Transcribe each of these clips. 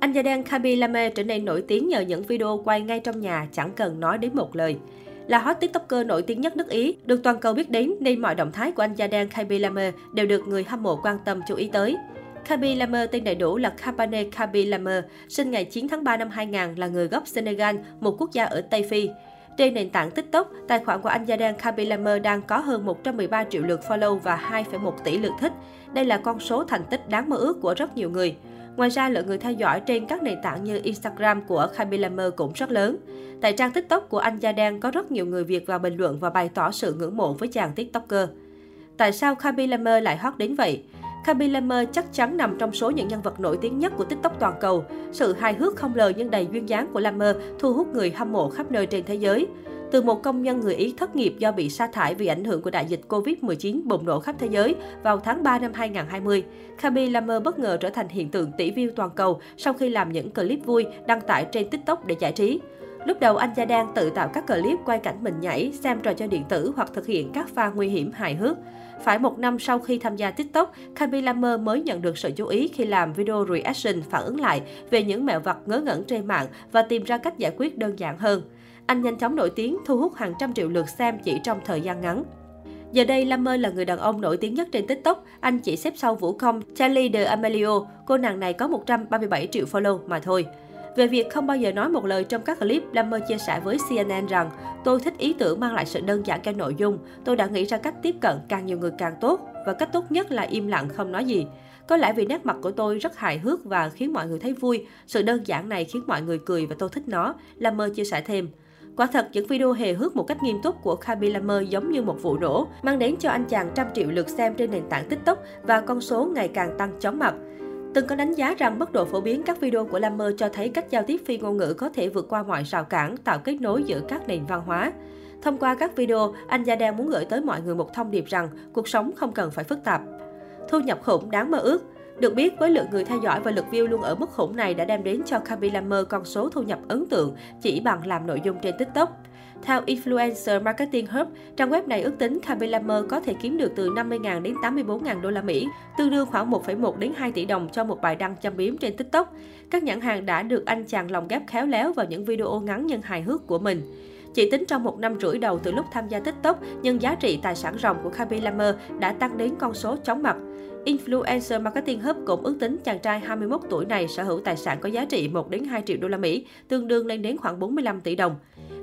Anh da đen Kaby Lame trở nên nổi tiếng nhờ những video quay ngay trong nhà, chẳng cần nói đến một lời. Là hot tiktoker nổi tiếng nhất nước Ý, được toàn cầu biết đến nên mọi động thái của anh da đen Kaby Lame đều được người hâm mộ quan tâm chú ý tới. Kaby Lame tên đầy đủ là Kabane Kaby Lame, sinh ngày 9 tháng 3 năm 2000, là người gốc Senegal, một quốc gia ở Tây Phi. Trên nền tảng TikTok, tài khoản của anh gia đen Kaby lamer đang có hơn 113 triệu lượt follow và 2,1 tỷ lượt thích. Đây là con số thành tích đáng mơ ước của rất nhiều người. Ngoài ra, lượng người theo dõi trên các nền tảng như Instagram của Kaby lamer cũng rất lớn. Tại trang TikTok của anh gia đen có rất nhiều người Việt vào bình luận và bày tỏ sự ngưỡng mộ với chàng TikToker. Tại sao Kaby lamer lại hot đến vậy? Kaby Lemmer chắc chắn nằm trong số những nhân vật nổi tiếng nhất của TikTok toàn cầu. Sự hài hước không lời nhưng đầy duyên dáng của Lemmer thu hút người hâm mộ khắp nơi trên thế giới. Từ một công nhân người Ý thất nghiệp do bị sa thải vì ảnh hưởng của đại dịch Covid-19 bùng nổ khắp thế giới vào tháng 3 năm 2020, Kaby Lame bất ngờ trở thành hiện tượng tỷ view toàn cầu sau khi làm những clip vui đăng tải trên TikTok để giải trí. Lúc đầu anh Gia đang tự tạo các clip quay cảnh mình nhảy, xem trò chơi điện tử hoặc thực hiện các pha nguy hiểm hài hước. Phải một năm sau khi tham gia TikTok, Kami Lammer mới nhận được sự chú ý khi làm video reaction phản ứng lại về những mẹo vặt ngớ ngẩn trên mạng và tìm ra cách giải quyết đơn giản hơn. Anh nhanh chóng nổi tiếng, thu hút hàng trăm triệu lượt xem chỉ trong thời gian ngắn. Giờ đây, Lammer là người đàn ông nổi tiếng nhất trên TikTok. Anh chỉ xếp sau Vũ Công, Charlie de Amelio. Cô nàng này có 137 triệu follow mà thôi. Về việc không bao giờ nói một lời trong các clip, Lammer chia sẻ với CNN rằng Tôi thích ý tưởng mang lại sự đơn giản cho nội dung. Tôi đã nghĩ ra cách tiếp cận càng nhiều người càng tốt. Và cách tốt nhất là im lặng không nói gì. Có lẽ vì nét mặt của tôi rất hài hước và khiến mọi người thấy vui. Sự đơn giản này khiến mọi người cười và tôi thích nó. Lammer chia sẻ thêm. Quả thật, những video hề hước một cách nghiêm túc của Kaby Lammer giống như một vụ nổ, mang đến cho anh chàng trăm triệu lượt xem trên nền tảng TikTok và con số ngày càng tăng chóng mặt. Từng có đánh giá rằng mức độ phổ biến các video của Lammer cho thấy cách giao tiếp phi ngôn ngữ có thể vượt qua mọi rào cản, tạo kết nối giữa các nền văn hóa. Thông qua các video, anh Gia Đen muốn gửi tới mọi người một thông điệp rằng cuộc sống không cần phải phức tạp. Thu nhập khủng đáng mơ ước được biết, với lượng người theo dõi và lượt view luôn ở mức khủng này đã đem đến cho Kaby Lammer con số thu nhập ấn tượng chỉ bằng làm nội dung trên TikTok. Theo Influencer Marketing Hub, trang web này ước tính Kaby Lammer có thể kiếm được từ 50.000 đến 84.000 đô la Mỹ, tương đương khoảng 1,1 đến 2 tỷ đồng cho một bài đăng châm biếm trên TikTok. Các nhãn hàng đã được anh chàng lồng ghép khéo léo vào những video ngắn nhưng hài hước của mình. Chỉ tính trong một năm rưỡi đầu từ lúc tham gia TikTok, nhưng giá trị tài sản ròng của Kaby Lammer đã tăng đến con số chóng mặt. Influencer Marketing Hub cũng ước tính chàng trai 21 tuổi này sở hữu tài sản có giá trị 1 đến 2 triệu đô la Mỹ, tương đương lên đến khoảng 45 tỷ đồng.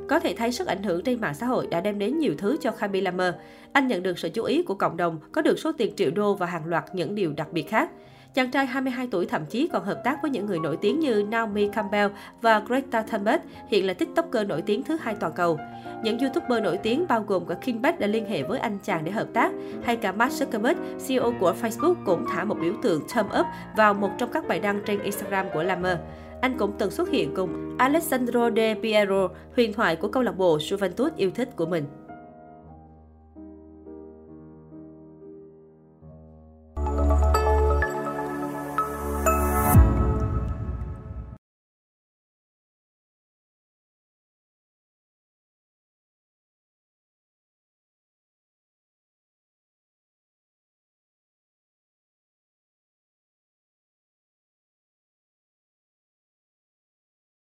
Có thể thấy sức ảnh hưởng trên mạng xã hội đã đem đến nhiều thứ cho Khaby Lamer. Anh nhận được sự chú ý của cộng đồng, có được số tiền triệu đô và hàng loạt những điều đặc biệt khác. Chàng trai 22 tuổi thậm chí còn hợp tác với những người nổi tiếng như Naomi Campbell và Greta Thunberg, hiện là TikToker nổi tiếng thứ hai toàn cầu. Những YouTuber nổi tiếng bao gồm cả King Bach đã liên hệ với anh chàng để hợp tác, hay cả Mark Zuckerberg, CEO của Facebook cũng thả một biểu tượng thumb up vào một trong các bài đăng trên Instagram của Lamer. Anh cũng từng xuất hiện cùng Alessandro De Piero, huyền thoại của câu lạc bộ Juventus yêu thích của mình.